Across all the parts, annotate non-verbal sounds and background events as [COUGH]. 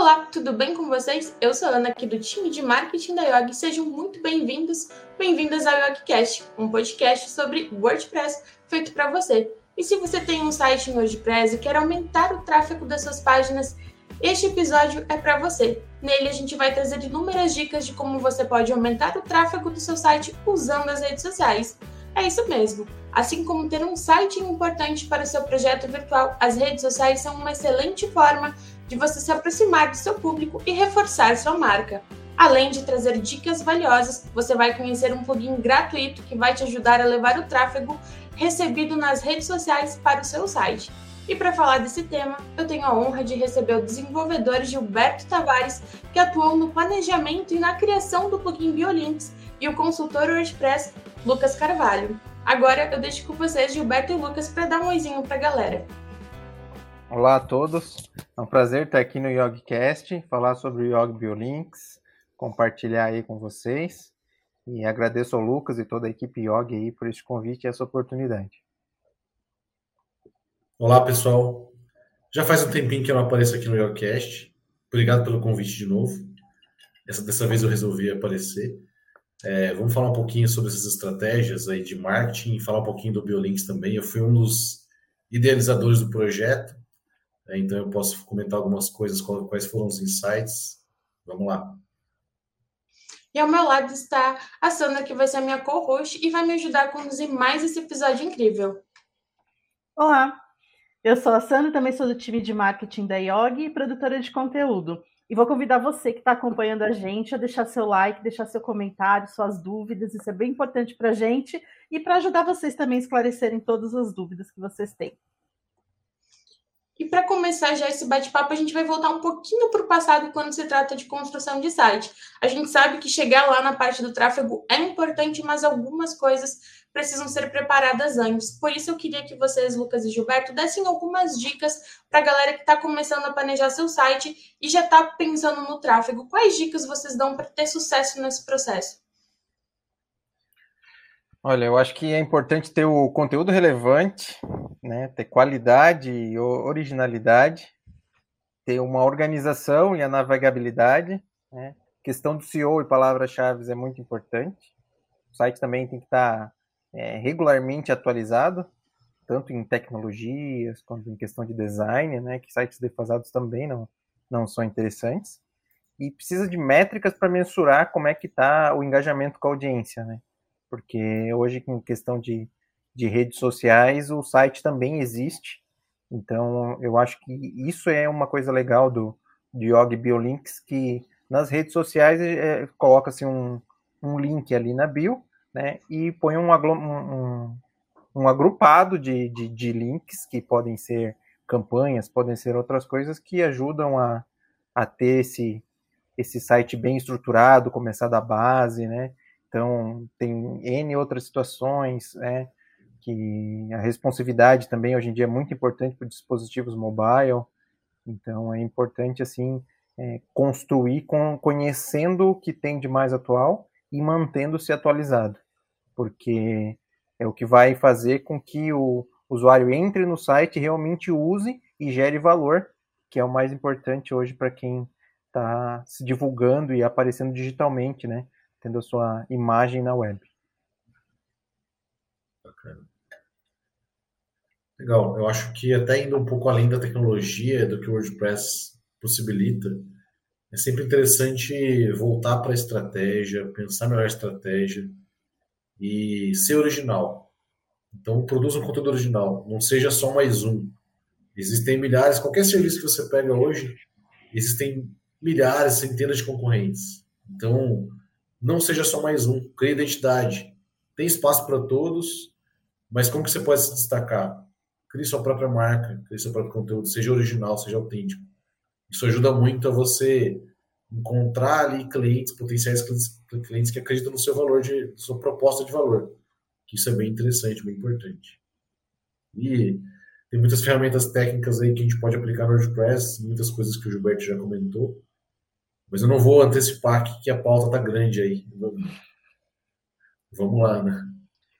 Olá, tudo bem com vocês? Eu sou a Ana aqui do time de marketing da Yogi. Sejam muito bem-vindos, bem-vindas ao YogiCast, um podcast sobre WordPress feito para você. E se você tem um site no WordPress e quer aumentar o tráfego das suas páginas, este episódio é para você. Nele a gente vai trazer inúmeras dicas de como você pode aumentar o tráfego do seu site usando as redes sociais. É isso mesmo. Assim como ter um site importante para o seu projeto virtual, as redes sociais são uma excelente forma de você se aproximar do seu público e reforçar sua marca. Além de trazer dicas valiosas, você vai conhecer um plugin gratuito que vai te ajudar a levar o tráfego recebido nas redes sociais para o seu site. E para falar desse tema, eu tenho a honra de receber o desenvolvedor Gilberto Tavares, que atuou no planejamento e na criação do plugin Biolinks, e o consultor WordPress Lucas Carvalho. Agora eu deixo com vocês, Gilberto e Lucas, para dar um oizinho para a galera. Olá a todos, é um prazer estar aqui no YogCast, falar sobre o Yog Biolinks, compartilhar aí com vocês e agradeço ao Lucas e toda a equipe Yog aí por este convite e essa oportunidade. Olá pessoal, já faz um tempinho que eu não apareço aqui no YogCast, obrigado pelo convite de novo, Essa, dessa vez eu resolvi aparecer. É, vamos falar um pouquinho sobre essas estratégias aí de marketing, falar um pouquinho do Biolinks também. Eu fui um dos idealizadores do projeto, então eu posso comentar algumas coisas, quais foram os insights. Vamos lá. E ao meu lado está a Sandra, que vai ser a minha co-host e vai me ajudar a conduzir mais esse episódio incrível. Olá, eu sou a Sandra, também sou do time de marketing da Yogi e produtora de conteúdo. E vou convidar você que está acompanhando a gente a deixar seu like, deixar seu comentário, suas dúvidas. Isso é bem importante para a gente e para ajudar vocês também a esclarecerem todas as dúvidas que vocês têm. E para começar já esse bate-papo, a gente vai voltar um pouquinho para o passado quando se trata de construção de site. A gente sabe que chegar lá na parte do tráfego é importante, mas algumas coisas precisam ser preparadas antes. Por isso eu queria que vocês, Lucas e Gilberto, dessem algumas dicas para a galera que está começando a planejar seu site e já está pensando no tráfego. Quais dicas vocês dão para ter sucesso nesse processo? Olha, eu acho que é importante ter o conteúdo relevante, né? ter qualidade e originalidade, ter uma organização e a navegabilidade. Né? questão do SEO e palavras-chave é muito importante. O site também tem que estar é, regularmente atualizado, tanto em tecnologias quanto em questão de design, né? que sites defasados também não, não são interessantes. E precisa de métricas para mensurar como é que está o engajamento com a audiência, né? Porque hoje, em questão de, de redes sociais, o site também existe. Então, eu acho que isso é uma coisa legal do, Yog Biolinks, que nas redes sociais é, coloca-se um, um link ali na bio, né, e põe um, um, um agrupado de, de, de, links que podem ser campanhas, podem ser outras coisas que ajudam a, a ter esse, esse site bem estruturado, começar da base, né, então, tem N outras situações, né, que a responsividade também hoje em dia é muito importante para dispositivos mobile. Então, é importante, assim, é, construir com, conhecendo o que tem de mais atual e mantendo-se atualizado, porque é o que vai fazer com que o usuário entre no site, realmente use e gere valor, que é o mais importante hoje para quem está se divulgando e aparecendo digitalmente, né? Tendo sua imagem na web. Bacana. Legal. Eu acho que até indo um pouco além da tecnologia, do que o WordPress possibilita, é sempre interessante voltar para a estratégia, pensar melhor a estratégia e ser original. Então, produza um conteúdo original, não seja só mais um. Existem milhares, qualquer serviço que você pega hoje, existem milhares, centenas de concorrentes. Então, não seja só mais um, crie identidade. Tem espaço para todos, mas como que você pode se destacar? Crie sua própria marca, crie seu próprio conteúdo, seja original, seja autêntico. Isso ajuda muito a você encontrar ali clientes, potenciais clientes que acreditam no seu valor, de sua proposta de valor. Isso é bem interessante, bem importante. E tem muitas ferramentas técnicas aí que a gente pode aplicar no WordPress, muitas coisas que o Gilberto já comentou. Mas eu não vou antecipar que a pauta tá grande aí. Vamos lá, né?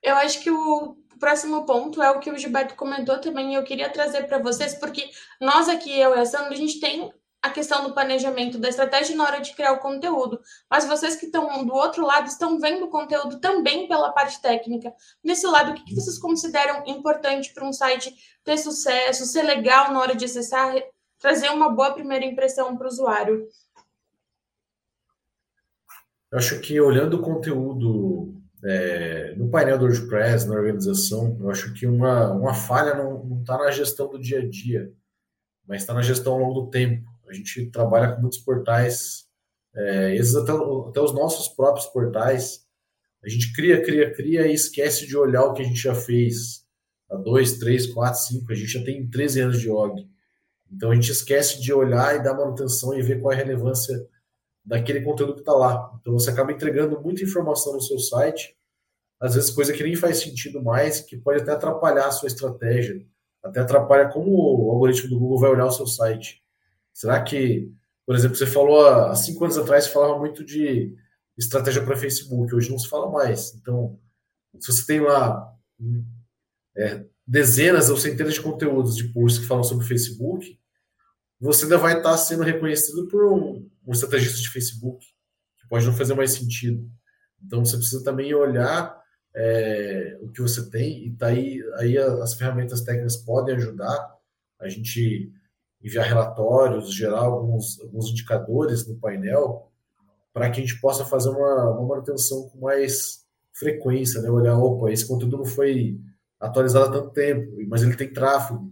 Eu acho que o próximo ponto é o que o Gilberto comentou também e eu queria trazer para vocês, porque nós aqui, eu e a Sandra, a gente tem a questão do planejamento da estratégia na hora de criar o conteúdo, mas vocês que estão do outro lado estão vendo o conteúdo também pela parte técnica. Nesse lado, o que vocês consideram importante para um site ter sucesso, ser legal na hora de acessar, trazer uma boa primeira impressão para o usuário? Eu acho que olhando o conteúdo é, no painel do WordPress, na organização, eu acho que uma, uma falha não está na gestão do dia a dia, mas está na gestão ao longo do tempo. A gente trabalha com muitos portais, é, esses até, até os nossos próprios portais. A gente cria, cria, cria e esquece de olhar o que a gente já fez há dois, três, quatro, cinco. A gente já tem 13 anos de OG. Então a gente esquece de olhar e dar manutenção e ver qual é a relevância daquele conteúdo que está lá. Então você acaba entregando muita informação no seu site, às vezes coisa que nem faz sentido mais, que pode até atrapalhar a sua estratégia, até atrapalha como o algoritmo do Google vai olhar o seu site. Será que, por exemplo, você falou há cinco anos atrás, falava muito de estratégia para Facebook, hoje não se fala mais. Então, se você tem lá é, dezenas ou centenas de conteúdos de posts que falam sobre Facebook, você ainda vai estar sendo reconhecido por um, um estrategista de Facebook, que pode não fazer mais sentido. Então você precisa também olhar é, o que você tem, e tá aí as ferramentas técnicas podem ajudar a gente enviar relatórios, gerar alguns, alguns indicadores no painel, para que a gente possa fazer uma, uma manutenção com mais frequência, né? Olhar, opa, esse conteúdo não foi atualizado há tanto tempo, mas ele tem tráfego.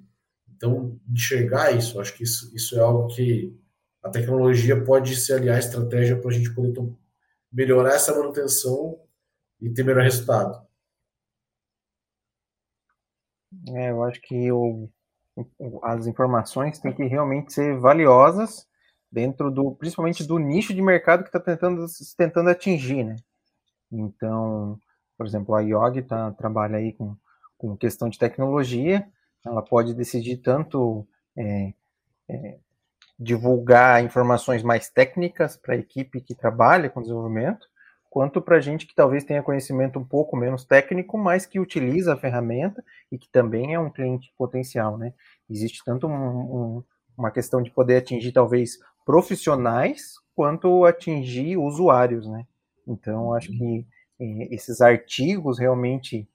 Então, enxergar isso, acho que isso, isso é algo que a tecnologia pode se aliar à estratégia para a gente poder melhorar essa manutenção e ter melhor resultado. É, eu acho que o, as informações têm que realmente ser valiosas dentro do, principalmente do nicho de mercado que está tentando, tentando atingir, né? Então, por exemplo, a IOG tá, trabalha aí com, com questão de tecnologia, ela pode decidir tanto é, é, divulgar informações mais técnicas para a equipe que trabalha com desenvolvimento, quanto para a gente que talvez tenha conhecimento um pouco menos técnico, mas que utiliza a ferramenta e que também é um cliente potencial, né? Existe tanto um, um, uma questão de poder atingir talvez profissionais, quanto atingir usuários, né? Então, acho que é, esses artigos realmente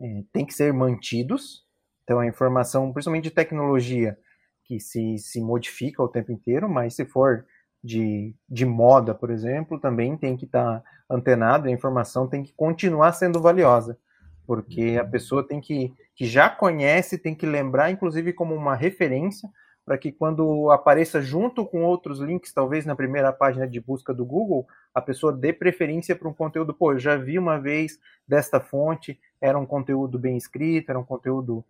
é, têm que ser mantidos, então, a informação, principalmente de tecnologia, que se, se modifica o tempo inteiro, mas se for de, de moda, por exemplo, também tem que estar tá antenado, a informação tem que continuar sendo valiosa, porque a uhum. pessoa tem que, que já conhece, tem que lembrar, inclusive, como uma referência, para que quando apareça junto com outros links, talvez na primeira página de busca do Google, a pessoa dê preferência para um conteúdo, pô, eu já vi uma vez desta fonte, era um conteúdo bem escrito, era um conteúdo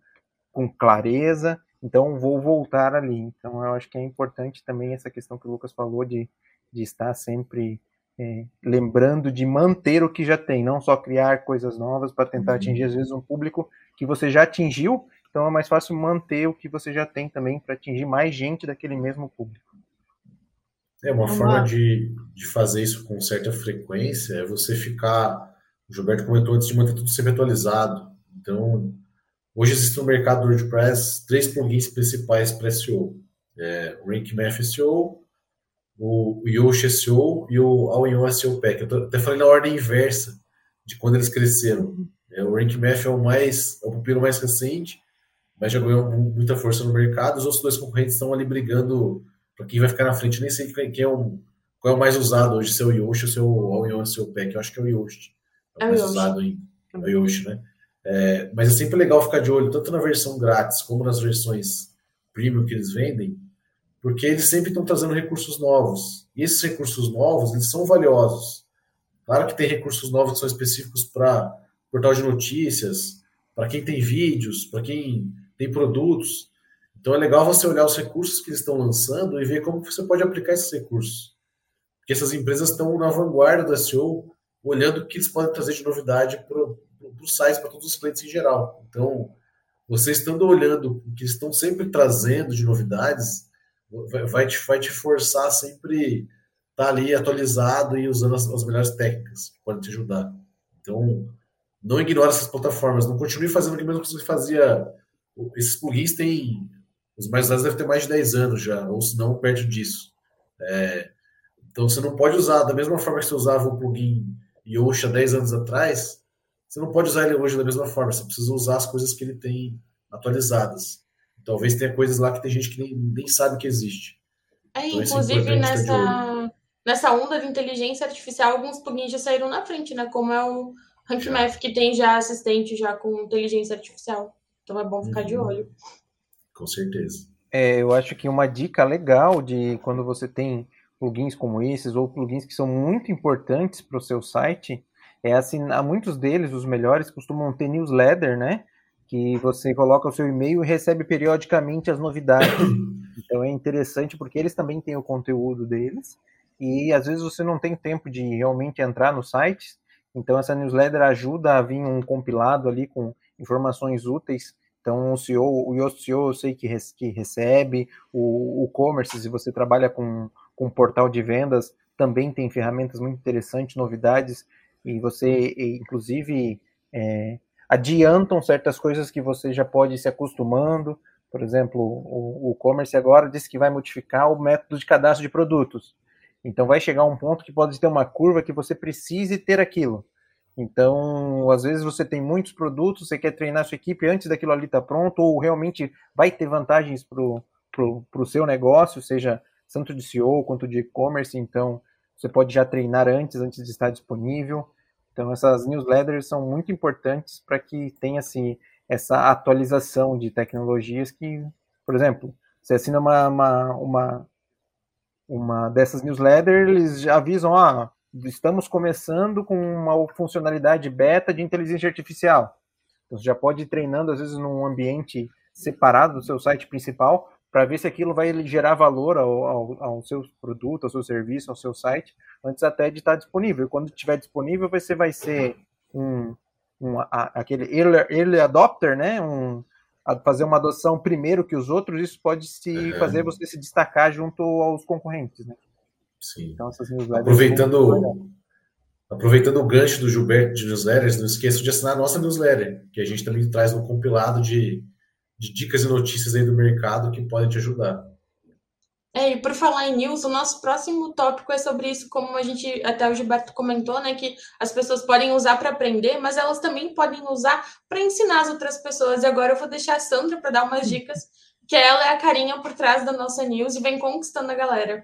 com clareza, então vou voltar ali. Então eu acho que é importante também essa questão que o Lucas falou de, de estar sempre é, lembrando de manter o que já tem, não só criar coisas novas para tentar uhum. atingir às vezes um público que você já atingiu, então é mais fácil manter o que você já tem também para atingir mais gente daquele mesmo público. É uma forma de, de fazer isso com certa frequência é você ficar, o Gilberto comentou antes de manter tudo sempre atualizado. Então, Hoje existem no mercado do WordPress três plugins principais para SEO. É, o Rank Math SEO, o Yoast SEO e o All-in-One SEO Pack. Eu até falei na ordem inversa de quando eles cresceram. É, o Rank Math é o mais, é o pupilo mais recente, mas já ganhou muita força no mercado. Os outros dois concorrentes estão ali brigando para quem vai ficar na frente. Eu nem sei quem é o, qual é o mais usado hoje, se é o Yoast ou se é o All-in-One SEO Pack. Eu acho que é o Yoast. É o é mais usado ainda. É o Yoast, né? É, mas é sempre legal ficar de olho, tanto na versão grátis como nas versões premium que eles vendem, porque eles sempre estão trazendo recursos novos. E esses recursos novos, eles são valiosos. Claro que tem recursos novos que são específicos para portal de notícias, para quem tem vídeos, para quem tem produtos. Então é legal você olhar os recursos que eles estão lançando e ver como você pode aplicar esses recursos. Porque essas empresas estão na vanguarda do SEO, olhando o que eles podem trazer de novidade para os sites, para todos os clientes em geral. Então, você estando olhando o que estão sempre trazendo de novidades, vai te, vai te forçar sempre estar tá ali atualizado e usando as, as melhores técnicas que podem te ajudar. Então, não ignore essas plataformas, não continue fazendo o que mesmo que você fazia. Esses plugins têm. Os mais usados devem ter mais de 10 anos já, ou se não, perto disso. É, então você não pode usar, da mesma forma que você usava o plugin Yoast há 10 anos atrás, você não pode usar ele hoje da mesma forma, você precisa usar as coisas que ele tem atualizadas. Talvez tenha coisas lá que tem gente que nem, nem sabe que existe. É, então, inclusive nessa, nessa onda de inteligência artificial, alguns plugins já saíram na frente, né? Como é o RankMath, que tem já assistente já com inteligência artificial. Então é bom ficar uhum. de olho. Com certeza. É, eu acho que uma dica legal de quando você tem plugins como esses, ou plugins que são muito importantes para o seu site, é assinar. Muitos deles, os melhores, costumam ter newsletter, né? Que você coloca o seu e-mail e recebe periodicamente as novidades. [COUGHS] Então é interessante porque eles também têm o conteúdo deles. E às vezes você não tem tempo de realmente entrar no site. Então essa newsletter ajuda a vir um compilado ali com informações úteis então, o CEO, o Yoast CEO eu sei que, que recebe, o e-commerce, se você trabalha com, com um portal de vendas, também tem ferramentas muito interessantes, novidades, e você, inclusive, é, adiantam certas coisas que você já pode ir se acostumando. Por exemplo, o e-commerce agora diz que vai modificar o método de cadastro de produtos. Então, vai chegar um ponto que pode ter uma curva que você precise ter aquilo. Então, às vezes você tem muitos produtos, você quer treinar sua equipe antes daquilo ali estar tá pronto, ou realmente vai ter vantagens para o seu negócio, seja tanto de SEO quanto de e-commerce, então você pode já treinar antes, antes de estar disponível. Então, essas newsletters são muito importantes para que tenha assim, essa atualização de tecnologias que, por exemplo, você assina uma, uma, uma, uma dessas newsletters, eles avisam, ah, estamos começando com uma funcionalidade beta de inteligência artificial. Então, você já pode ir treinando, às vezes, num ambiente separado do seu site principal, para ver se aquilo vai gerar valor ao, ao, ao, seu produto, ao seu serviço, ao seu site, antes até de estar disponível. Quando estiver disponível, você vai ser um, um a, aquele early, early, adopter, né? Um, fazer uma adoção primeiro que os outros, isso pode se fazer você se destacar junto aos concorrentes, né? Sim. Então, essas aproveitando, aproveitando o gancho do Gilberto de newsletters, não esqueça de assinar a nossa newsletter, que a gente também traz um compilado de de dicas e notícias aí do mercado que podem te ajudar. É, e por falar em news, o nosso próximo tópico é sobre isso, como a gente, até o Gilberto comentou, né, que as pessoas podem usar para aprender, mas elas também podem usar para ensinar as outras pessoas. E agora eu vou deixar a Sandra para dar umas dicas, que ela é a carinha por trás da nossa news e vem conquistando a galera.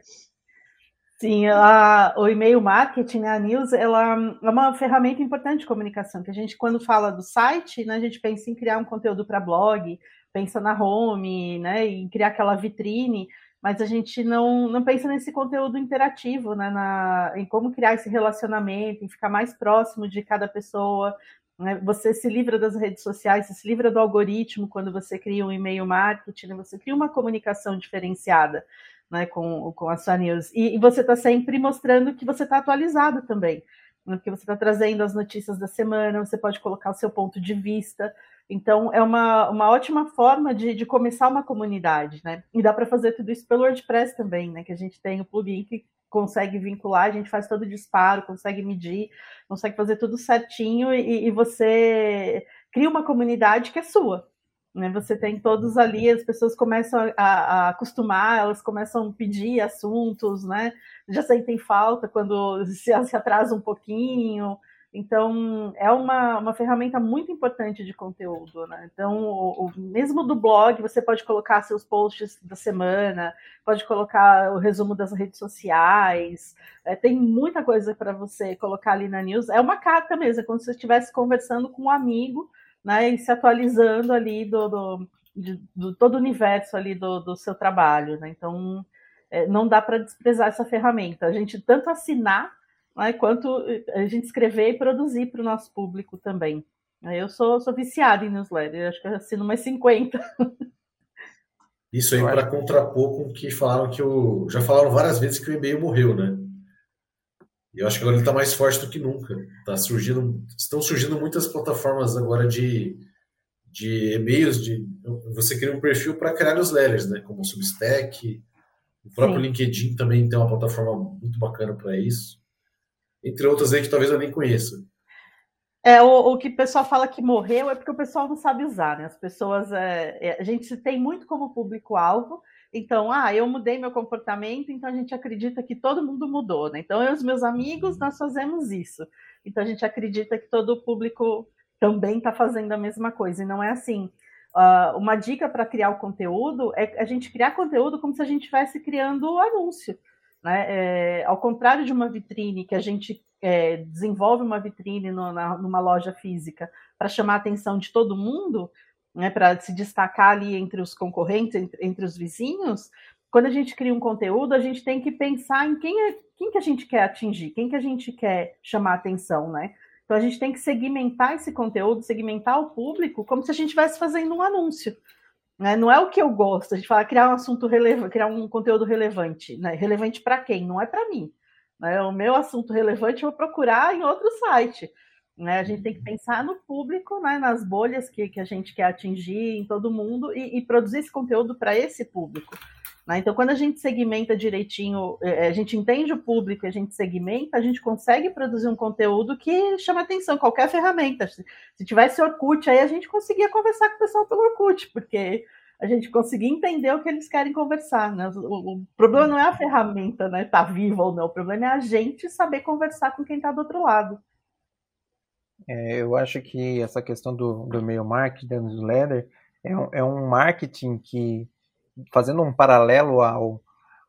Sim, a, o e-mail marketing, né, a news, ela é uma ferramenta importante de comunicação, que a gente, quando fala do site, né, a gente pensa em criar um conteúdo para blog, pensa na home, né, em criar aquela vitrine, mas a gente não, não pensa nesse conteúdo interativo, né, na, em como criar esse relacionamento, em ficar mais próximo de cada pessoa. Né? Você se livra das redes sociais, você se livra do algoritmo quando você cria um e-mail marketing, né? você cria uma comunicação diferenciada né, com, com a sua news. E, e você está sempre mostrando que você está atualizado também, né, porque você está trazendo as notícias da semana, você pode colocar o seu ponto de vista. Então, é uma, uma ótima forma de, de começar uma comunidade, né? E dá para fazer tudo isso pelo WordPress também, né? Que a gente tem o plugin que consegue vincular, a gente faz todo o disparo, consegue medir, consegue fazer tudo certinho e, e você cria uma comunidade que é sua. Né? Você tem todos ali, as pessoas começam a, a, acostumar, elas começam a pedir assuntos, né? Já sentem falta quando se, se atrasa um pouquinho. Então, é uma, uma ferramenta muito importante de conteúdo, né? Então, o, o, mesmo do blog, você pode colocar seus posts da semana, pode colocar o resumo das redes sociais, é, tem muita coisa para você colocar ali na news. É uma carta mesmo, é como se você estivesse conversando com um amigo, né? E se atualizando ali do, do, de, do todo o universo ali do, do seu trabalho, né? Então, é, não dá para desprezar essa ferramenta. A gente tanto assinar né, quanto a gente escrever e produzir para o nosso público também. Eu sou, sou viciada em newsletter, acho que eu assino mais 50. Isso aí para contrapor com que falaram que o. Já falaram várias vezes que o e-mail morreu, né? E eu acho que agora ele está mais forte do que nunca. Tá surgindo, estão surgindo muitas plataformas agora de, de e-mails, de você cria um perfil para criar newsletters, né? Como o Substack, o próprio Sim. LinkedIn também tem uma plataforma muito bacana para isso entre outras aí que talvez eu nem conheça. É, o, o, que o pessoal fala que morreu é porque o pessoal não sabe usar, né? As pessoas, é, é, a gente tem muito como público-alvo Então, ah, eu mudei meu comportamento, então a gente acredita que todo mundo mudou, né? Então, eu e os meus amigos, nós fazemos isso. Então, a gente acredita que todo o público também está fazendo a mesma coisa, e não é assim. Uh, uma dica para criar o conteúdo é a gente criar conteúdo como se a gente estivesse criando o anúncio. Né? É, ao contrário de uma vitrine, que a gente é, desenvolve uma vitrine no, na, numa loja física para chamar a atenção de todo mundo, né, para se destacar ali entre os concorrentes, entre, entre, os vizinhos, quando a gente cria um conteúdo, a gente tem que pensar em quem, é, quem que a gente quer atingir, quem que a gente quer chamar a atenção, né? Então a gente tem que segmentar esse conteúdo, segmentar o público, como se a gente estivesse fazendo um anúncio. Né? Não é o que eu gosto, a gente fala criar um assunto relevante, criar um conteúdo relevante. Né? Relevante para quem? Não é para mim. Né? O meu assunto relevante eu vou procurar em outro site. Né? A gente tem que pensar no público, né? nas bolhas que, que a gente quer atingir em todo mundo e, e produzir esse conteúdo para esse público. Né? Então, quando a gente segmenta direitinho, é, a gente entende o público a gente segmenta, a gente consegue produzir um conteúdo que chama atenção, qualquer ferramenta. Se, se tivesse Orkut, aí a gente conseguia conversar com o pessoal pelo Orkut, porque a gente conseguia entender o que eles querem conversar. Né? O, o problema não é a ferramenta, né? Tá viva ou não. O problema é a gente saber conversar com quem está do outro lado. É, eu acho que essa questão do, do meio marketing, da newsletter, é um, é um marketing que fazendo um paralelo ao,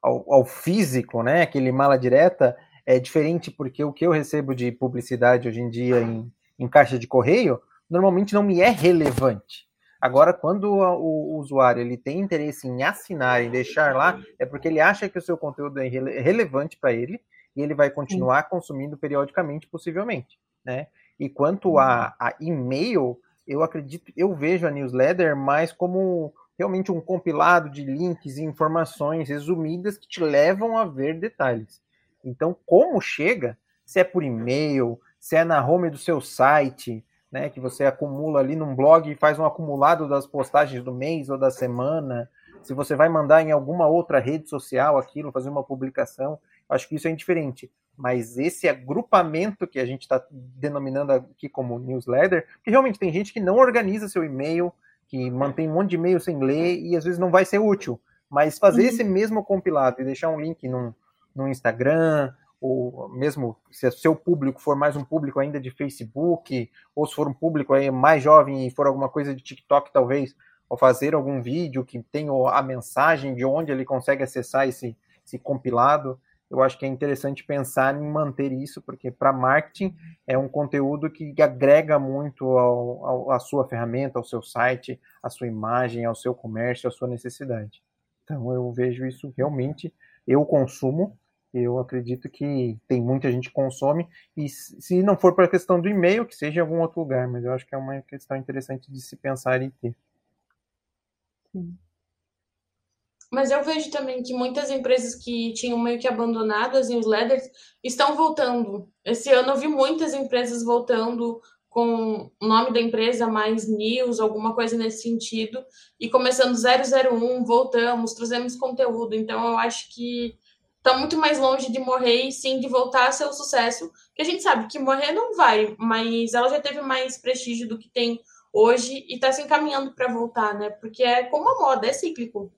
ao, ao, físico, né, aquele mala direta, é diferente porque o que eu recebo de publicidade hoje em dia em, em caixa de correio normalmente não me é relevante. Agora, quando o, usuário ele tem interesse em assinar e deixar lá, é porque ele acha que o seu conteúdo é rele relevante para ele e ele vai continuar Sim. consumindo periodicamente, possivelmente, né? E quanto a, a e-mail, eu acredito, eu vejo a newsletter mais como realmente um compilado de links e informações resumidas que te levam a ver detalhes. Então, como chega, se é por e-mail, se é na home do seu site, né, que você acumula ali num blog e faz um acumulado das postagens do mês ou da semana, se você vai mandar em alguma outra rede social aquilo, fazer uma publicação, acho que isso é indiferente. Mas esse agrupamento que a gente está denominando aqui como newsletter, que realmente tem gente que não organiza seu e-mail, que mantém um monte de e-mail sem ler e às vezes não vai ser útil. Mas fazer uhum. esse mesmo compilado e deixar um link no, no Instagram, ou mesmo se o seu público for mais um público ainda de Facebook, ou se for um público aí mais jovem e for alguma coisa de TikTok, talvez, ou fazer algum vídeo que tenha a mensagem de onde ele consegue acessar esse, esse compilado, eu acho que é interessante pensar em manter isso, porque para marketing é um conteúdo que agrega muito ao, ao, à sua ferramenta, ao seu site, à sua imagem, ao seu comércio, à sua necessidade. Então eu vejo isso realmente, eu consumo, eu acredito que tem muita gente que consome, e se não for para a questão do e-mail, que seja em algum outro lugar, mas eu acho que é uma questão interessante de se pensar e ter. Sim. Mas eu vejo também que muitas empresas que tinham meio que abandonado as newsletters estão voltando. Esse ano eu vi muitas empresas voltando com o nome da empresa mais news, alguma coisa nesse sentido, e começando 001, voltamos, trazemos conteúdo. Então eu acho que está muito mais longe de morrer e sim de voltar a ser o sucesso, que a gente sabe que morrer não vai, mas ela já teve mais prestígio do que tem hoje e está se encaminhando para voltar, né? Porque é como a moda, é cíclico.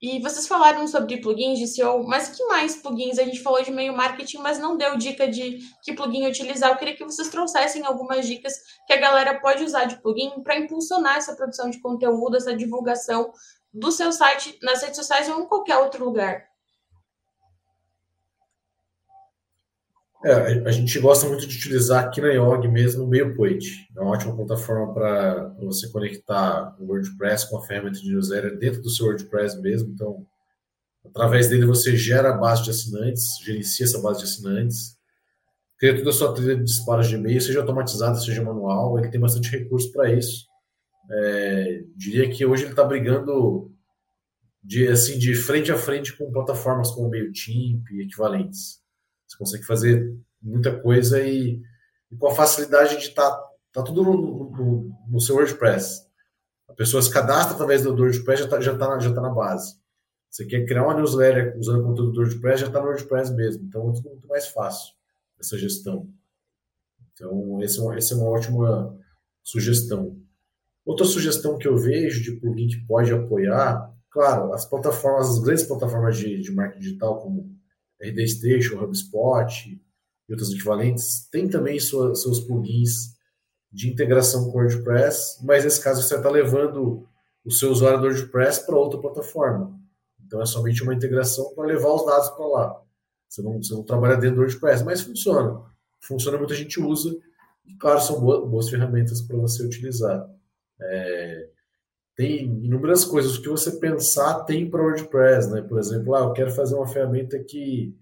E vocês falaram sobre plugins de SEO, mas que mais plugins? A gente falou de meio marketing, mas não deu dica de que plugin utilizar. Eu queria que vocês trouxessem algumas dicas que a galera pode usar de plugin para impulsionar essa produção de conteúdo, essa divulgação do seu site nas redes sociais ou em qualquer outro lugar. É, a gente gosta muito de utilizar aqui na IOG mesmo o MailPoint. É uma ótima plataforma para você conectar o WordPress com a ferramenta de newsletter dentro do seu WordPress mesmo. Então, através dele você gera a base de assinantes, gerencia essa base de assinantes, cria toda a sua trilha de disparos de e-mail, seja automatizada, seja manual. Ele tem bastante recurso para isso. É, diria que hoje ele está brigando de, assim, de frente a frente com plataformas como o MailChimp e equivalentes. Você consegue fazer muita coisa e, e com a facilidade de estar tá, tá tudo no, no, no, seu WordPress. A pessoa se cadastra através do WordPress já está já tá, já tá na base. Você quer criar uma newsletter usando conteúdo do WordPress, já está no WordPress mesmo. Então é tudo muito mais fácil essa gestão. Então, essa é é uma ótima sugestão. Outra sugestão que eu vejo de plugin que pode apoiar, claro, as plataformas, as grandes plataformas de, de marketing digital, como RD Station, HubSpot e outras equivalentes, tem também sua, seus plugins de integração com WordPress, mas nesse caso você está levando o seu usuário do WordPress para outra plataforma. Então é somente uma integração para levar os dados para lá. Você não, você não trabalha dentro do WordPress, mas funciona. Funciona, muita gente usa. E, claro, são boas, boas ferramentas para você utilizar. É, tem inúmeras coisas. O que você pensar tem para WordPress. Né? Por exemplo, ah, eu quero fazer uma ferramenta que,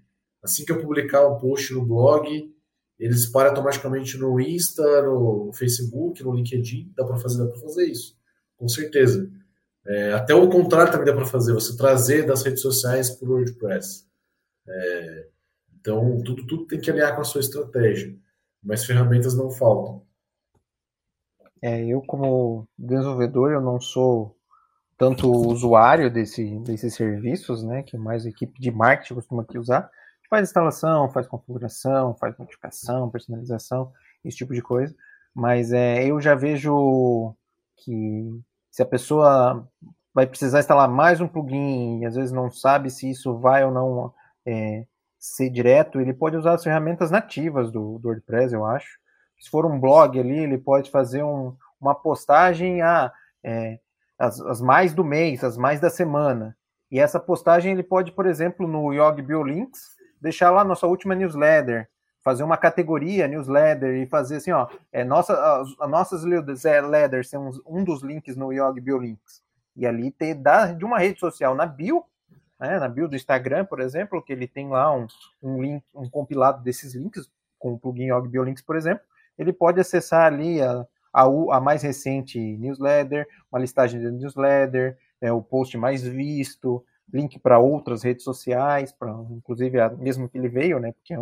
assim que eu publicar um post no blog, ele dispara automaticamente no Insta, no Facebook, no LinkedIn. Dá para fazer, dá para fazer isso. Com certeza. É, até o contrário também dá para fazer, você trazer das redes sociais para o WordPress. É, então, tudo, tudo tem que alinhar com a sua estratégia, mas ferramentas não faltam. É, eu, como desenvolvedor, eu não sou tanto usuário desse, desses serviços, né, que mais a equipe de marketing costuma aqui usar. Faz instalação, faz configuração, faz notificação, personalização, esse tipo de coisa. Mas é, eu já vejo que se a pessoa vai precisar instalar mais um plugin e às vezes não sabe se isso vai ou não é, ser direto, ele pode usar as ferramentas nativas do, do, WordPress, eu acho. Se for um blog ali, ele pode fazer um, uma postagem a ah, é, as, as, mais do mês, as mais da semana. E essa postagem ele pode, por exemplo, no Yog Biolinks, deixar lá nossa última newsletter fazer uma categoria newsletter e fazer assim, ó, é, nossa, as, as nossas newsletters são um dos links no Yog Biolinks. E ali ter da, de uma rede social na bio, né, na bio do Instagram, por exemplo, que ele tem lá um, um link, um compilado desses links, com o plugin Yog Biolinks, por exemplo, ele pode acessar ali a, a, a mais recente newsletter, uma listagem de newsletter, é, o post mais visto, link para outras redes sociais, para inclusive a mesmo que ele veio, né? Porque é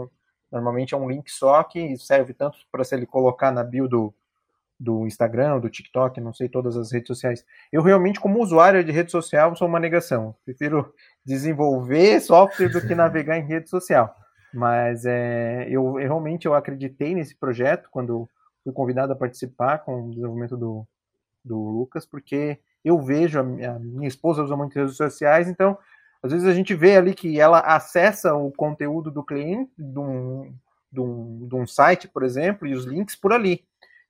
Normalmente é um link só que serve tanto para se ele colocar na bio do, do Instagram, do TikTok, não sei, todas as redes sociais. Eu realmente, como usuário de rede social, sou uma negação. Prefiro desenvolver software do que [LAUGHS] navegar em rede social. Mas é, eu, eu, realmente eu acreditei nesse projeto quando fui convidado a participar com o desenvolvimento do, do Lucas, porque eu vejo, a, a minha esposa usa muito redes sociais, então às vezes a gente vê ali que ela acessa o conteúdo do cliente, de um, de um, de um site, por exemplo, e os links por ali.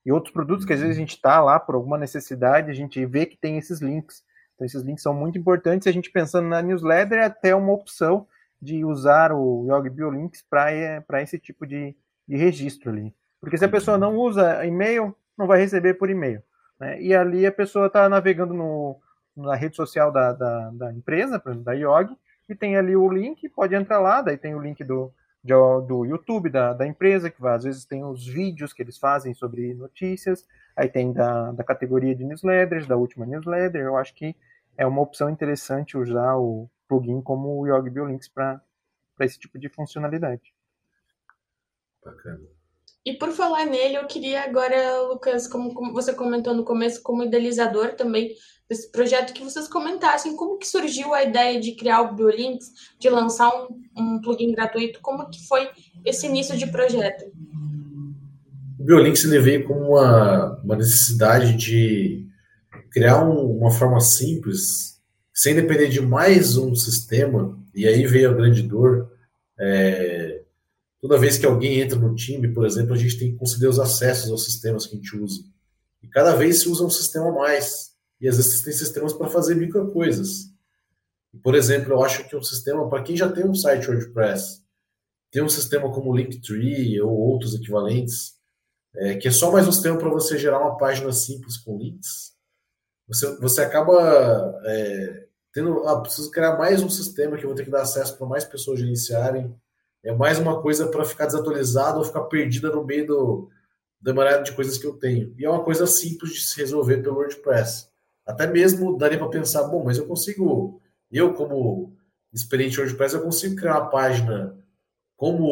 E outros produtos que às vezes a gente está lá por alguma necessidade, a gente vê que tem esses links. Então, esses links são muito importantes. A gente pensando na newsletter, é até uma opção de usar o Yog Biolinks para esse tipo de, de registro ali. Porque se a pessoa não usa e-mail, não vai receber por e-mail. Né? E ali a pessoa está navegando no, na rede social da, da, da empresa, por exemplo, da IOG, e tem ali o link, pode entrar lá, daí tem o link do, de, do YouTube da, da empresa, que às vezes tem os vídeos que eles fazem sobre notícias, aí tem da, da categoria de newsletters, da última newsletter, eu acho que é uma opção interessante usar o plugin como o Yog Biolinks para esse tipo de funcionalidade. Bacana. E por falar nele, eu queria agora, Lucas, como, como, você comentou no começo, como idealizador também desse projeto, que vocês comentassem como que surgiu a ideia de criar o Biolinks, de lançar um, um plugin gratuito, como que foi esse início de projeto? O Biolinks ele veio com uma, uma necessidade de criar um, uma forma simples, sem depender de mais um sistema, e aí veio a grande dor, é, toda vez que alguém entra no time, por exemplo, a gente tem que conceder os acessos aos sistemas que a gente usa. E cada vez se usa um sistema a mais. E às vezes tem sistemas para fazer micro coisas. Por exemplo, eu acho que um sistema, para quem já tem um site WordPress, tem um sistema como Linktree ou outros equivalentes, é, que é só mais um sistema para você gerar uma página simples com links, você, você acaba é, tendo. Ah, preciso criar mais um sistema que eu vou ter que dar acesso para mais pessoas gerenciarem é mais uma coisa para ficar desatualizado ou ficar perdida no meio do, da maneira de coisas que eu tenho. E é uma coisa simples de se resolver pelo WordPress. Até mesmo daria para pensar, bom, mas eu consigo, eu como experiente WordPress, eu consigo criar uma página como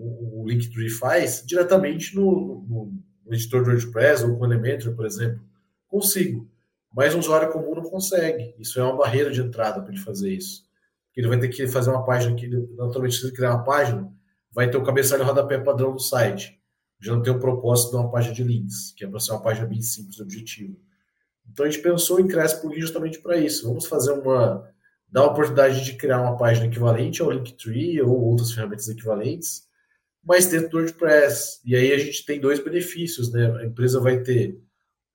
o Linktree faz diretamente no, no, no editor de WordPress ou com Elementor, por exemplo. Consigo. Mas um usuário comum não consegue. Isso é uma barreira de entrada para ele fazer isso ele vai ter que fazer uma página que, naturalmente, se ele criar uma página, vai ter o cabeçalho rodapé padrão do site. Já não tem o propósito de uma página de links, que é para ser uma página bem simples e objetiva. Então a gente pensou em criar esse plugin justamente para isso. Vamos fazer uma dar a oportunidade de criar uma página equivalente ao Linktree ou outras ferramentas equivalentes, mas dentro do WordPress. E aí a gente tem dois benefícios, né? A empresa vai ter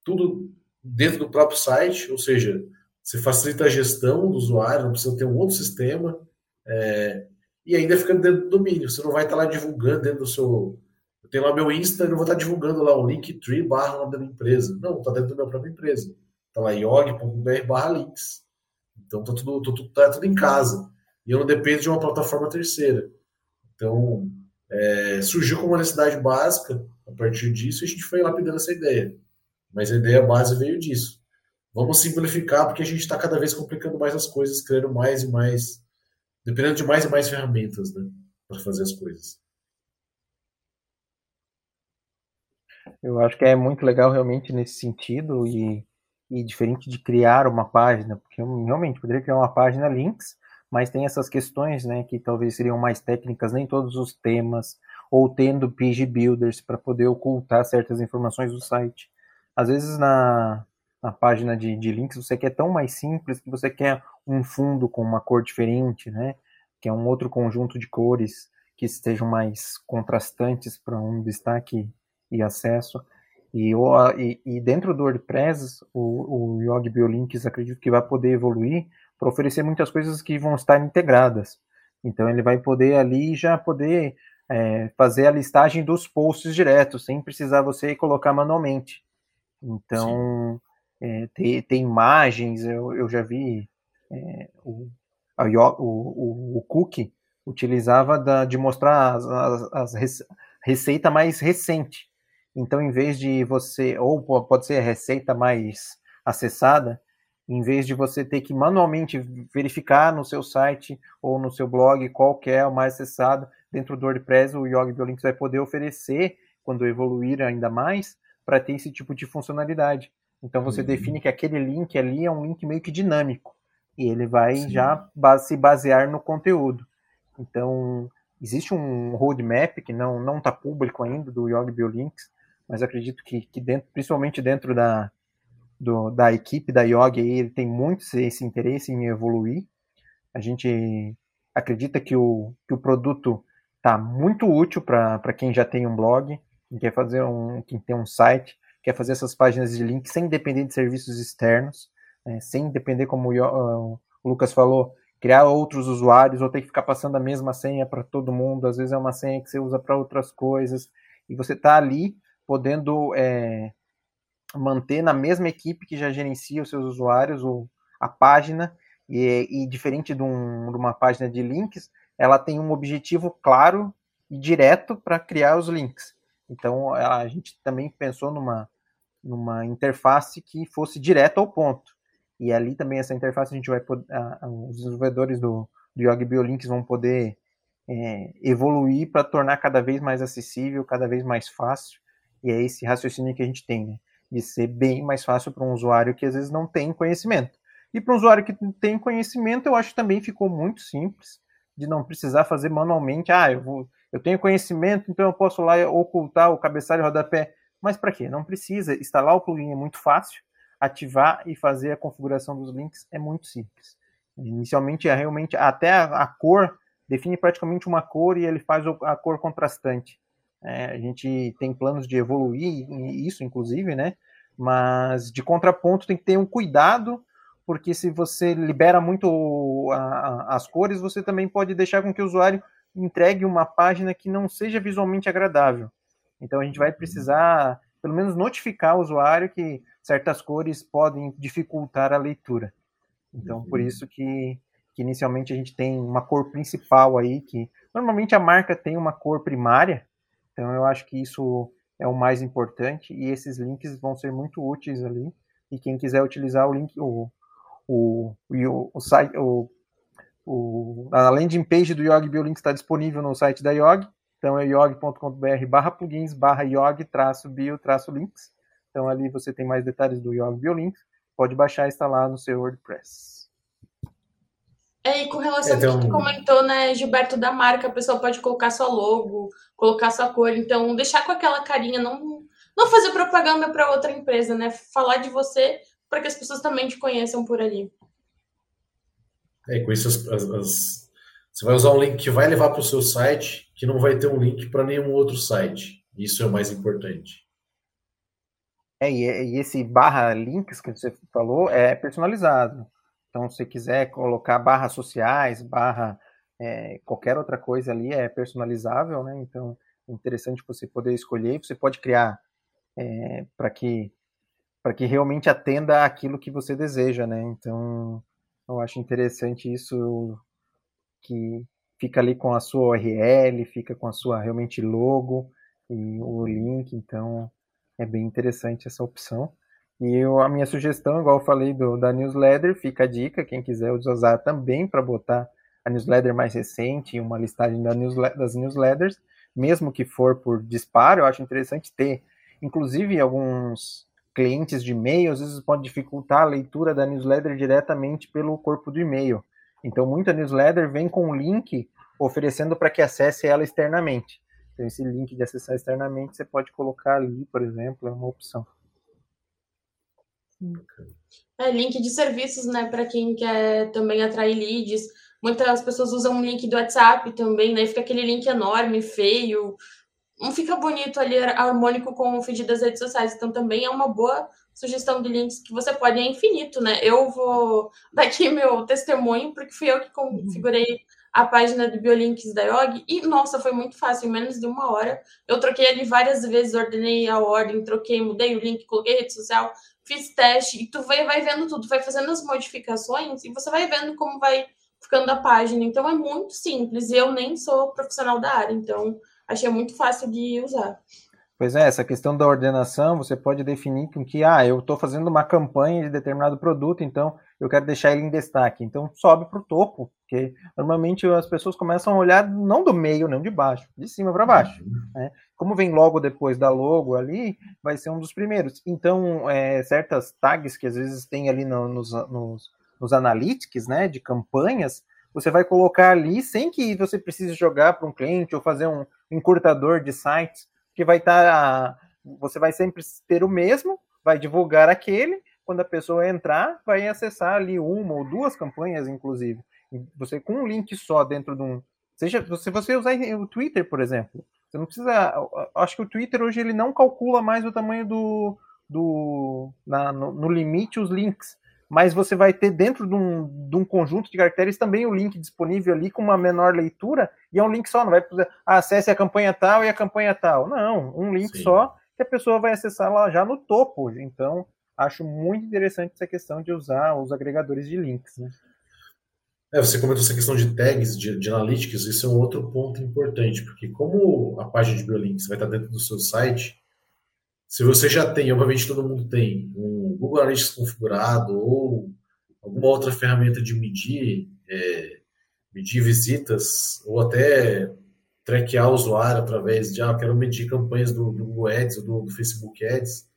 tudo dentro do próprio site, ou seja, você facilita a gestão do usuário, não precisa ter um outro sistema, é, e ainda fica dentro do domínio. Você não vai estar lá divulgando dentro do seu. Eu tenho lá meu Insta, eu não vou estar divulgando lá o Linktree barra lá da minha empresa. Não, está dentro da minha própria empresa. Está lá iog.br barra links. Então tá tudo, tudo, tá tudo em casa. E eu não dependo de uma plataforma terceira. Então, é, surgiu como uma necessidade básica a partir disso e a gente foi lapidando essa ideia. Mas a ideia base veio disso. Vamos simplificar porque a gente está cada vez complicando mais as coisas, criando mais e mais, dependendo de mais e mais ferramentas, né, para fazer as coisas. Eu acho que é muito legal realmente nesse sentido e e diferente de criar uma página, porque eu realmente poderia criar uma página links, mas tem essas questões, né, que talvez seriam mais técnicas, nem todos os temas, ou tendo page builders para poder ocultar certas informações do site. Às vezes na, na página de, de links você quer tão mais simples que você quer um fundo com uma cor diferente, né, que é um outro conjunto de cores que estejam mais contrastantes para um destaque e acesso. E, e, e, dentro do WordPress, o, o Yog Biolinks acredito que vai poder evoluir para oferecer muitas coisas que vão estar integradas. Então ele vai poder ali já poder é, fazer a listagem dos posts direto, sem precisar você colocar manualmente. Então é, ter, ter, imagens, eu, eu já vi é, o, a, o, o, o Cookie utilizava da, de mostrar as, as, as receita mais recente. Então, em vez de você, ou pode ser a receita mais acessada, em vez de você ter que manualmente verificar no seu site ou no seu blog qual é o mais acessado, dentro do WordPress o Yogi Biolinks vai poder oferecer, quando evoluir ainda mais, para ter esse tipo de funcionalidade. Então você uhum. define que aquele link ali é um link meio que dinâmico e ele vai Sim. já se basear no conteúdo. Então existe um roadmap que não está público ainda do Yogi Biolinks, mas acredito que, que dentro, principalmente dentro da, do, da equipe da Yogi, ele tem muito esse interesse em evoluir. A gente acredita que o, que o produto está muito útil para quem já tem um blog, quem quer fazer um, quem tem um site, quer fazer essas páginas de link sem depender de serviços externos, né, sem depender, como o, o Lucas falou, criar outros usuários ou ter que ficar passando a mesma senha para todo mundo. Às vezes é uma senha que você usa para outras coisas e você está ali podendo é, manter na mesma equipe que já gerencia os seus usuários ou a página, e, e diferente de, um, de, uma página de links, ela tem um objetivo claro e direto para criar os links. Então a gente também pensou numa, numa interface que fosse direto ao ponto. E ali também essa interface a gente vai poder, os desenvolvedores do, do Yogi Biolinks vão poder é, evoluir para tornar cada vez mais acessível, cada vez mais fácil e é esse raciocínio que a gente tem, né? De ser bem mais fácil para um usuário que às vezes não tem conhecimento. E para um usuário que tem conhecimento, eu acho que também ficou muito simples de não precisar fazer manualmente. Ah, eu, vou, eu tenho conhecimento, então eu posso lá ocultar o cabeçalho e rodapé. Mas para quê? Não precisa. Instalar o plugin é muito fácil. Ativar e fazer a configuração dos links é muito simples. Inicialmente, é realmente até a, a cor define praticamente uma cor e ele faz a cor contrastante. É, a gente tem planos de evoluir isso, inclusive, né? Mas de contraponto tem que ter um cuidado, porque se você libera muito a, a, as cores, você também pode deixar com que o usuário entregue uma página que não seja visualmente agradável. Então a gente vai precisar, pelo menos, notificar o usuário que certas cores podem dificultar a leitura. Então, por uhum. isso que, que inicialmente a gente tem uma cor principal aí, que normalmente a marca tem uma cor primária, então eu acho que isso é o mais importante e esses links vão ser muito úteis ali. E quem quiser utilizar o link, o, o, o, o site, o, o, a landing page do Yog Biolink está disponível no site da Yog. Então é yog.com.br barra plugins barra yog traço bio traço links. Então ali você tem mais detalhes do Yog Biolinks. Pode baixar e instalar no seu WordPress. É, e com relação é, ao que tu comentou, né, Gilberto, da marca, a pessoa pode colocar sua logo, colocar sua cor, então deixar com aquela carinha, não, não fazer propaganda para outra empresa, né? Falar de você para que as pessoas também te conheçam por ali. É, com isso as, as, as, você vai usar um link que vai levar para o seu site, que não vai ter um link para nenhum outro site. Isso é o mais importante. É, e esse barra links que você falou é personalizado. Então, se quiser colocar barras sociais, barra é, qualquer outra coisa ali, é personalizável, né? Então, é interessante você poder escolher. Você pode criar é, para que para que realmente atenda aquilo que você deseja, né? Então, eu acho interessante isso que fica ali com a sua URL, fica com a sua realmente logo e o link, então é bem interessante essa opção. E eu, a minha sugestão, igual eu falei do, da newsletter, fica a dica, quem quiser usar também para botar a newsletter mais recente, uma listagem da newslet das newsletters, mesmo que for por disparo, eu acho interessante ter, inclusive alguns clientes de e-mail, às vezes pode dificultar a leitura da newsletter diretamente pelo corpo do e-mail. Então, muita newsletter vem com um link oferecendo para que acesse ela externamente. Então, esse link de acessar externamente, você pode colocar ali, por exemplo, é uma opção. É, link de serviços, né, para quem quer também atrair leads. Muitas pessoas usam um link do WhatsApp também, né? Fica aquele link enorme, feio. Não fica bonito ali, harmônico com o feed das redes sociais. Então, também é uma boa sugestão de links que você pode, é infinito, né? Eu vou dar aqui meu testemunho, porque fui eu que configurei a página do Biolinks da Yog e, nossa, foi muito fácil, em menos de uma hora. Eu troquei ali várias vezes, ordenei a ordem, troquei, mudei o link, coloquei rede social, fiz teste e tu vai, vai vendo tudo, vai fazendo as modificações e você vai vendo como vai ficando a página. Então é muito simples e eu nem sou profissional da área, então achei muito fácil de usar. Pois é, essa questão da ordenação, você pode definir com que, ah, eu estou fazendo uma campanha de determinado produto, então eu quero deixar ele em destaque. Então sobe para o topo, porque normalmente as pessoas começam a olhar não do meio, não de baixo, de cima para baixo. Uhum. Né? Como vem logo depois da logo ali, vai ser um dos primeiros. Então, é, certas tags que às vezes tem ali no, nos, nos, nos analytics, né, de campanhas, você vai colocar ali sem que você precise jogar para um cliente ou fazer um encurtador de sites que vai estar. Tá, você vai sempre ter o mesmo, vai divulgar aquele. Quando a pessoa entrar, vai acessar ali uma ou duas campanhas, inclusive. Você com um link só dentro de um. Seja, se você usar o Twitter, por exemplo, você não precisa. Acho que o Twitter hoje ele não calcula mais o tamanho do. do na, no, no limite os links mas você vai ter dentro de um, de um, conjunto de caracteres também o link disponível ali com uma menor leitura, e é um link só, não vai precisar, ah, acesse a campanha tal e a campanha tal. Não, um link Sim. só que a pessoa vai acessar lá já no topo. Então, acho muito interessante essa questão de usar os agregadores de links. Né? É, você comentou essa questão de tags, de, de analytics, isso é um outro ponto importante, porque como a página de Biolinks vai estar dentro do seu site, se você já tem, obviamente todo mundo tem, um Google Analytics configurado ou alguma outra ferramenta de medir, é, medir visitas, ou até traquear o usuário através de, ah, quero medir campanhas do, do Google Ads ou do, do, Facebook Ads.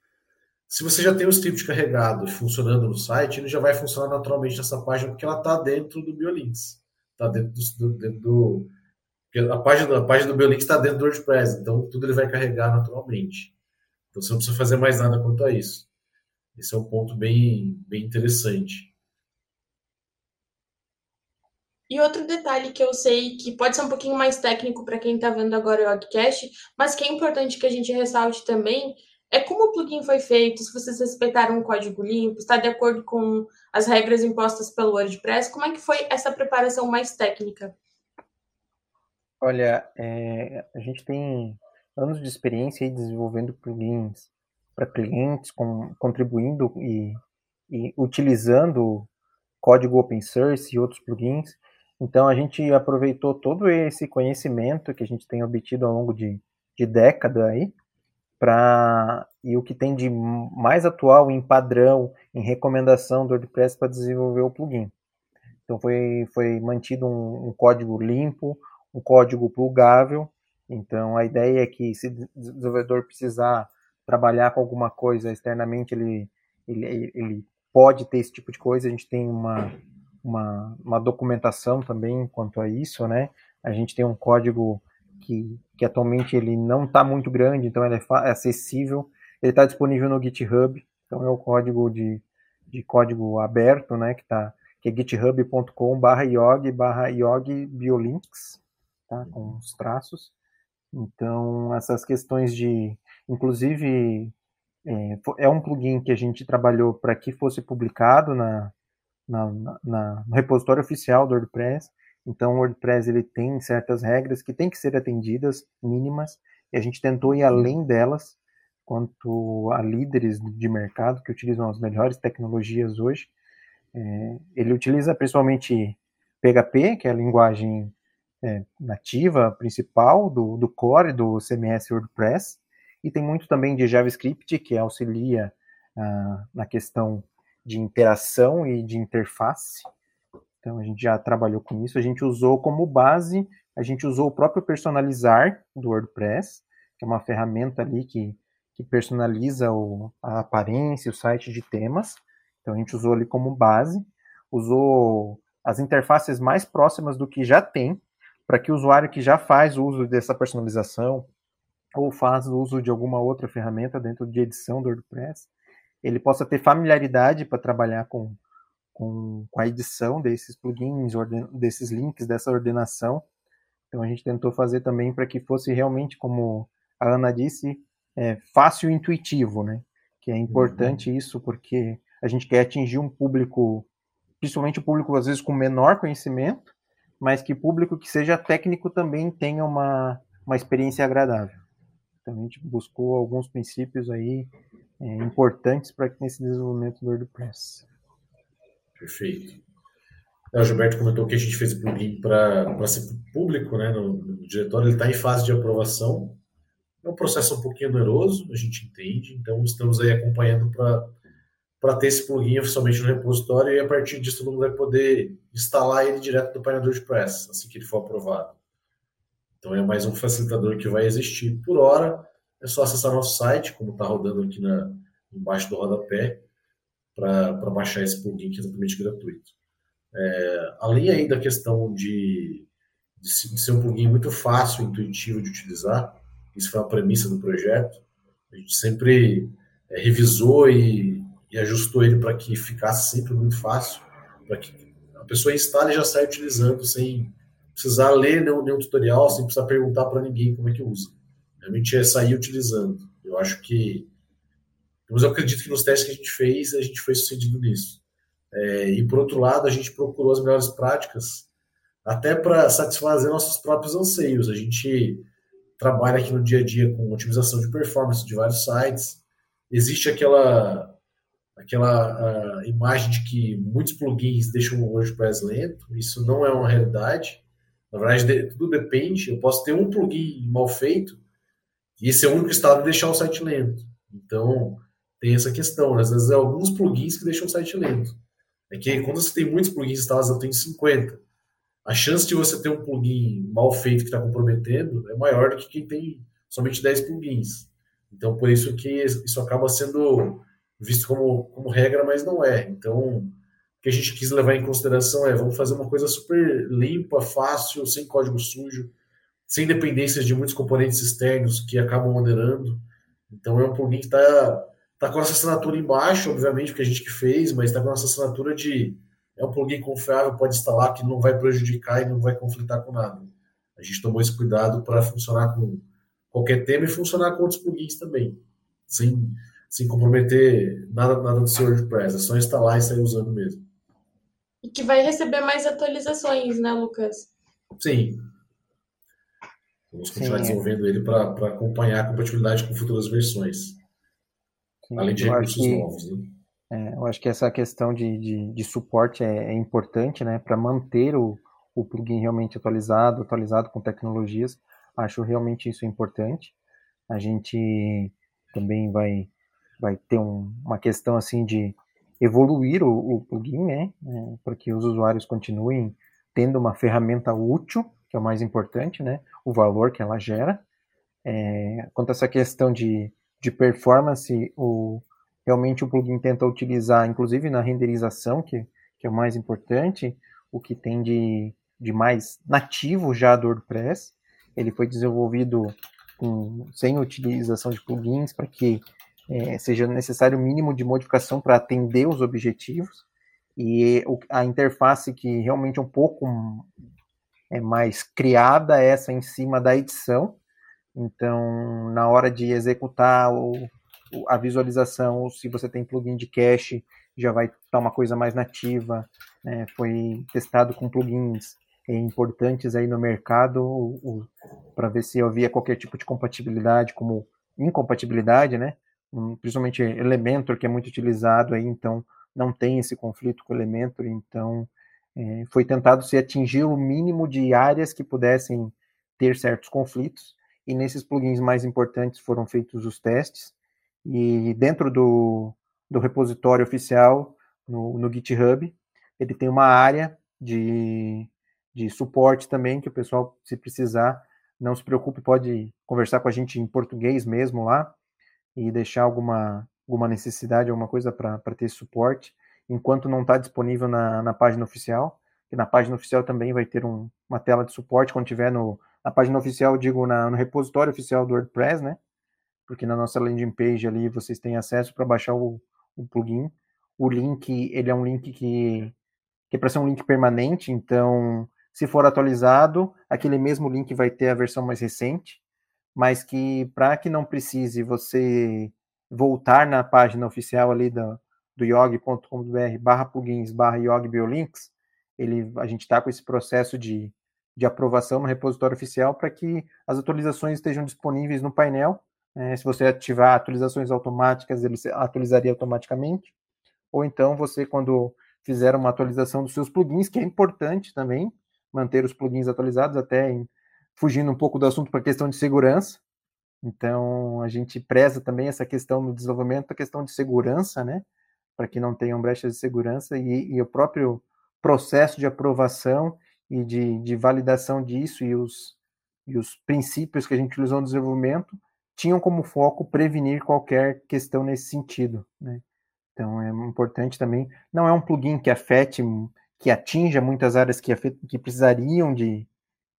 Se você já tem o script carregado funcionando no site, ele já vai funcionar naturalmente nessa página, porque ela está dentro do Biolinks. Está dentro do, do, dentro do a página, a página do Biolinks está dentro do WordPress, então tudo ele vai carregar naturalmente. Então você não precisa fazer mais nada quanto a isso. Esse é um ponto bem, bem interessante. E outro detalhe que eu sei que pode ser um pouquinho mais técnico para quem está vendo agora o podcast, mas que é importante que a gente ressalte também, é como o plugin foi feito, se vocês respeitaram o código limpo, está de acordo com as regras impostas pelo WordPress, como é que foi essa preparação mais técnica? Olha, é, a gente tem anos de experiência aí desenvolvendo plugins para clientes, com, contribuindo e, e utilizando código open source e outros plugins. Então a gente aproveitou todo esse conhecimento que a gente tem obtido ao longo de, de década aí, para e o que tem de mais atual em padrão, em recomendação do WordPress para desenvolver o plugin. Então foi, foi mantido um, um código limpo, um código plugável então, a ideia é que se o desenvolvedor precisar trabalhar com alguma coisa externamente, ele, ele, ele pode ter esse tipo de coisa. A gente tem uma, uma, uma documentação também quanto a isso, né? A gente tem um código que, que atualmente ele não está muito grande, então ele é, é acessível. Ele está disponível no GitHub, então é o código de de código aberto, né, que tá que é github.com barra iog barra iog biolinks, tá, com os traços. Então, essas questões de, inclusive, é, é um plugin que a gente trabalhou para que fosse publicado na, na, na, no repositório oficial do WordPress. Então, o WordPress ele tem certas regras que têm que ser atendidas, mínimas, e a gente tentou ir além delas, quanto a líderes de mercado que utilizam as melhores tecnologias hoje. É, ele utiliza principalmente PHP, que é a linguagem é, nativa principal do, do core do CMS WordPress, e tem muito também de JavaScript, que auxilia ah, na questão de interação e de interface. Então a gente já trabalhou com isso. A gente usou como base, a gente usou o próprio personalizar do WordPress, que é uma ferramenta ali que, que personaliza o, a aparência, o site de temas. Então a gente usou ali como base, usou as interfaces mais próximas do que já tem, para que o usuário que já faz uso dessa personalização ou faz uso de alguma outra ferramenta dentro de edição do WordPress, ele possa ter familiaridade para trabalhar com, com, com, a edição desses plugins, orden, desses links, dessa ordenação. Então a gente tentou fazer também para que fosse realmente, como a Ana disse, é, fácil e intuitivo, né? Que é importante uhum. isso porque a gente quer atingir um público, principalmente o público às vezes com menor conhecimento, mas que público que seja técnico também tenha uma, uma experiência agradável. Então a gente buscou alguns princípios aí é, importantes para esse desenvolvimento do WordPress. Perfeito. O Gilberto comentou que a gente fez o plugin para ser público né, no, no diretório, ele está em fase de aprovação. É um processo um pouquinho oneroso, a gente entende, então estamos aí acompanhando para ter esse plugin oficialmente no repositório e a partir disso todo mundo vai poder instalar ele direto do painel do WordPress, assim que ele for aprovado. Então é mais um facilitador que vai existir. Por hora, é só acessar nosso site, como está rodando aqui na, embaixo do rodapé, para baixar esse plugin que é totalmente gratuito. É, além aí da questão de, de, ser um plugin muito fácil intuitivo de utilizar, isso foi uma premissa do projeto, a gente sempre é, revisou e, e ajustou ele para que ficasse sempre muito fácil, para que a pessoa instale e já saia utilizando sem precisar ler nenhum, nenhum tutorial, sem precisar perguntar para ninguém como é que usa realmente é sair utilizando. Eu acho que, mas eu acredito que nos testes que a gente fez, a gente foi sucedido nisso. É, e por outro lado, a gente procurou as melhores práticas até para satisfazer nossos próprios anseios. A gente trabalha aqui no dia a dia com otimização de performance de vários sites. Existe aquela aquela imagem de que muitos plugins deixam o WordPress lento. Isso não é uma realidade. Na verdade, tudo depende. Eu posso ter um plugin mal feito e esse é o único estado de deixar o site lento. Então, tem essa questão. Às vezes, é alguns plugins que deixam o site lento. É que quando você tem muitos plugins instalados, eu tenho 50. A chance de você ter um plugin mal feito que está comprometendo é maior do que quem tem somente 10 plugins. Então, por isso que isso acaba sendo visto como, como regra, mas não é. Então, que a gente quis levar em consideração é vamos fazer uma coisa super limpa, fácil, sem código sujo, sem dependências de muitos componentes externos que acabam moderando. Então é um plugin que está tá com a nossa assinatura embaixo, obviamente, porque a gente que fez, mas está com a nossa assinatura de é um plugin confiável, pode instalar, que não vai prejudicar e não vai conflitar com nada. A gente tomou esse cuidado para funcionar com qualquer tema e funcionar com outros plugins também, sem, sem comprometer nada, nada do seu WordPress. É só instalar e sair usando mesmo. E que vai receber mais atualizações, né, Lucas? Sim, Vamos continuar Sim, desenvolvendo é. ele para acompanhar a compatibilidade com futuras versões. Sim, além de recursos que, novos. Né? É, eu acho que essa questão de, de, de suporte é, é, importante né, para manter o, o plugin realmente atualizado, atualizado com tecnologias. Acho realmente isso importante. A gente também vai, vai ter um, uma questão assim de evoluir o, o plugin, né, é, para que os usuários continuem tendo uma ferramenta útil que é o mais importante, né? O valor que ela gera. É, quanto a essa questão de, de performance, o, realmente o plugin tenta utilizar, inclusive na renderização, que, que é o mais importante, o que tem de, de mais nativo já do WordPress. Ele foi desenvolvido com, sem utilização de plugins para que é, seja necessário o mínimo de modificação para atender os objetivos, e a interface que realmente é um pouco é mais criada essa em cima da edição. Então, na hora de executar o, a visualização, se você tem plugin de cache, já vai estar uma coisa mais nativa. Né? Foi testado com plugins importantes aí no mercado para ver se havia qualquer tipo de compatibilidade, como incompatibilidade, né? Principalmente Elementor, que é muito utilizado aí, então não tem esse conflito com Elementor, então é, foi tentado se atingir o mínimo de áreas que pudessem ter certos conflitos, e nesses plugins mais importantes foram feitos os testes, e dentro do, do repositório oficial, no, no GitHub, ele tem uma área de, de suporte também, que o pessoal, se precisar, não se preocupe, pode conversar com a gente em português mesmo lá, e deixar alguma, alguma necessidade, alguma coisa para ter suporte, enquanto não está disponível na, na página oficial, que na página oficial também vai ter um, uma tela de suporte quando tiver no, na página oficial, digo, na, no repositório oficial do WordPress, né? Porque na nossa landing page ali vocês têm acesso para baixar o, o, plugin. O link, ele é um link que, que é para ser um link permanente, então se for atualizado, aquele mesmo link vai ter a versão mais recente, mas que para que não precise você voltar na página oficial ali do, do yog.com.br barra plugins barra yogbiolinks, ele, a gente está com esse processo de de aprovação no repositório oficial para que as atualizações estejam disponíveis no painel. É, se você ativar atualizações automáticas, ele atualizaria automaticamente. Ou então você, quando fizer uma atualização dos seus plugins, que é importante também manter os plugins atualizados, até em, fugindo um pouco do assunto para a questão de segurança. Então, a gente preza também essa questão no desenvolvimento, a questão de segurança, né? Para que não tenham brechas de segurança e, e o próprio processo de aprovação e de, de validação disso e os, e os princípios que a gente utilizou no desenvolvimento tinham como foco prevenir qualquer questão nesse sentido, né? Então é importante também, não é um plugin que afete, que atinja muitas áreas que, afet, que precisariam de,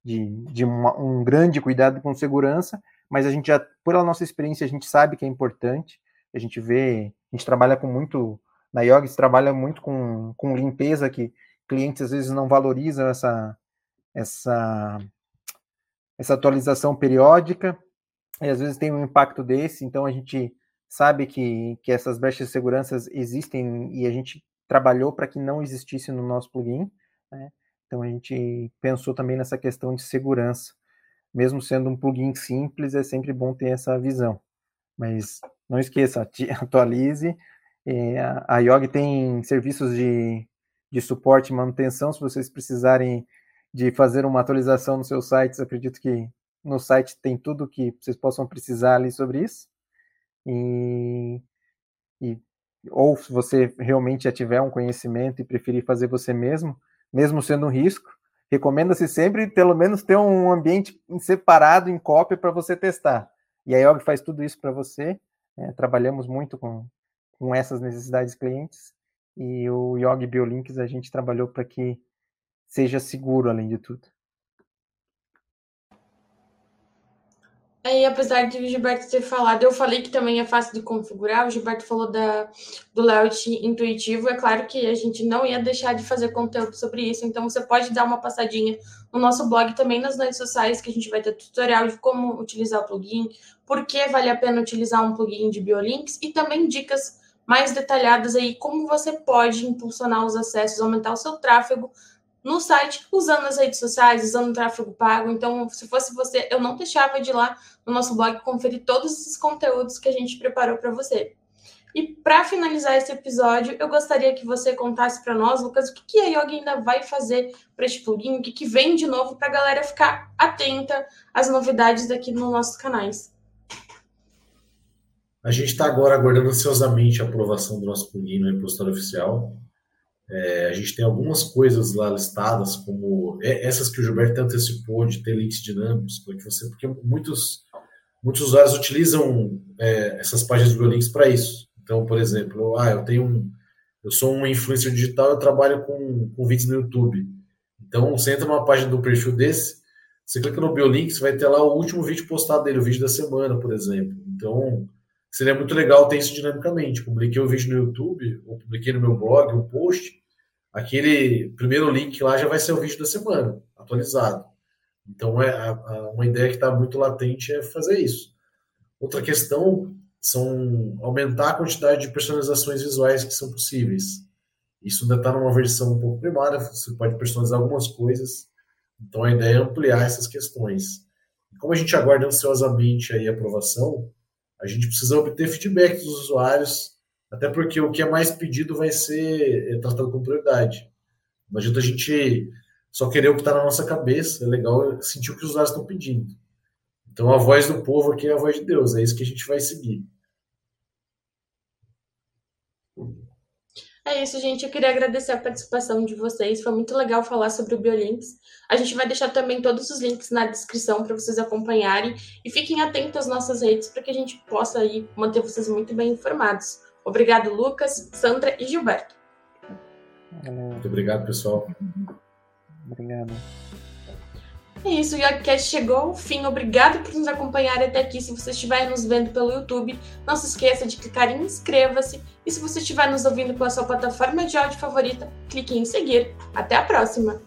de, de uma, um grande cuidado com segurança, mas a gente já, por a nossa experiência, a gente sabe que é importante, a gente vê, a gente trabalha com muito, na Yoga trabalha muito com, com limpeza, que clientes às vezes não valorizam essa, essa, essa atualização periódica, e às vezes tem um impacto desse, então a gente sabe que, que essas brechas de segurança existem e a gente trabalhou para que não existisse no nosso plugin, né? Então a gente pensou também nessa questão de segurança. Mesmo sendo um plugin simples, é sempre bom ter essa visão. Mas não esqueça, [LAUGHS] atualize. É, a Yog tem serviços de de suporte e manutenção, se vocês precisarem de fazer uma atualização nos seus sites, acredito que no site tem tudo que vocês possam precisar ali sobre isso. E, e ou se você realmente já tiver um conhecimento e preferir fazer você mesmo, mesmo sendo um risco, recomenda-se sempre pelo menos ter um ambiente separado em cópia para você testar. E a IOG faz tudo isso para você. É, trabalhamos muito com, com essas necessidades clientes e o Yog Biolinks a gente trabalhou para que seja seguro, além de tudo. Aí, apesar de o Gilberto ter falado, eu falei que também é fácil de configurar. O Gilberto falou da, do layout intuitivo. É claro que a gente não ia deixar de fazer conteúdo sobre isso, então você pode dar uma passadinha no nosso blog também nas redes sociais, que a gente vai ter tutorial de como utilizar o plugin, por que vale a pena utilizar um plugin de Biolinks e também dicas mais detalhadas aí como você pode impulsionar os acessos, aumentar o seu tráfego no site usando as redes sociais, usando o tráfego pago. Então, se fosse você, eu não deixava de ir lá no nosso blog conferir todos esses conteúdos que a gente preparou para você. E para finalizar esse episódio, eu gostaria que você contasse para nós, Lucas, o que, que a Yoga ainda vai fazer para este plugin, o que, que vem de novo para a galera ficar atenta às novidades daqui nos nossos canais. A gente está agora aguardando ansiosamente a aprovação do nosso plugin no repositório oficial. É, a gente tem algumas coisas lá listadas, como essas que o Gilberto antecipou, de ter links dinâmicos, para que você, porque muitos, muitos usuários utilizam é, essas páginas de links para isso. Então, por exemplo, ah, eu tenho um, eu sou um influencer digital, eu trabalho com, com vídeos no YouTube. Então, você entra numa página do perfil desse, você clica no Biolinks, vai ter lá o último vídeo postado dele, o vídeo da semana, por exemplo. Então, seria muito legal ter isso dinamicamente. Publiquei um vídeo no YouTube, ou publiquei no meu blog um post, aquele primeiro link lá já vai ser o vídeo da semana, atualizado. Então, é a, a, uma ideia que está muito latente é fazer isso. Outra questão são aumentar a quantidade de personalizações visuais que são possíveis. Isso ainda está numa versão um pouco primária, você pode personalizar algumas coisas. Então, a ideia é ampliar essas questões. Como a gente aguarda ansiosamente aí a aprovação, a gente precisa obter feedback dos usuários, até porque o que é mais pedido vai ser é tratado com prioridade. Não adianta a gente só querer o que está na nossa cabeça, é legal sentir o que os usuários estão pedindo. Então a voz do povo aqui é a voz de Deus, é isso que a gente vai seguir. É isso, gente. Eu queria agradecer a participação de vocês. Foi muito legal falar sobre o Biolinks. A gente vai deixar também todos os links na descrição para vocês acompanharem. E fiquem atentos às nossas redes para que a gente possa aí manter vocês muito bem informados. Obrigado, Lucas, Sandra e Gilberto. Muito obrigado, pessoal. Obrigado. É isso, o Yogcast chegou ao fim. Obrigado por nos acompanhar até aqui. Se você estiver nos vendo pelo YouTube, não se esqueça de clicar em inscreva-se. E se você estiver nos ouvindo pela sua plataforma de áudio favorita, clique em seguir. Até a próxima!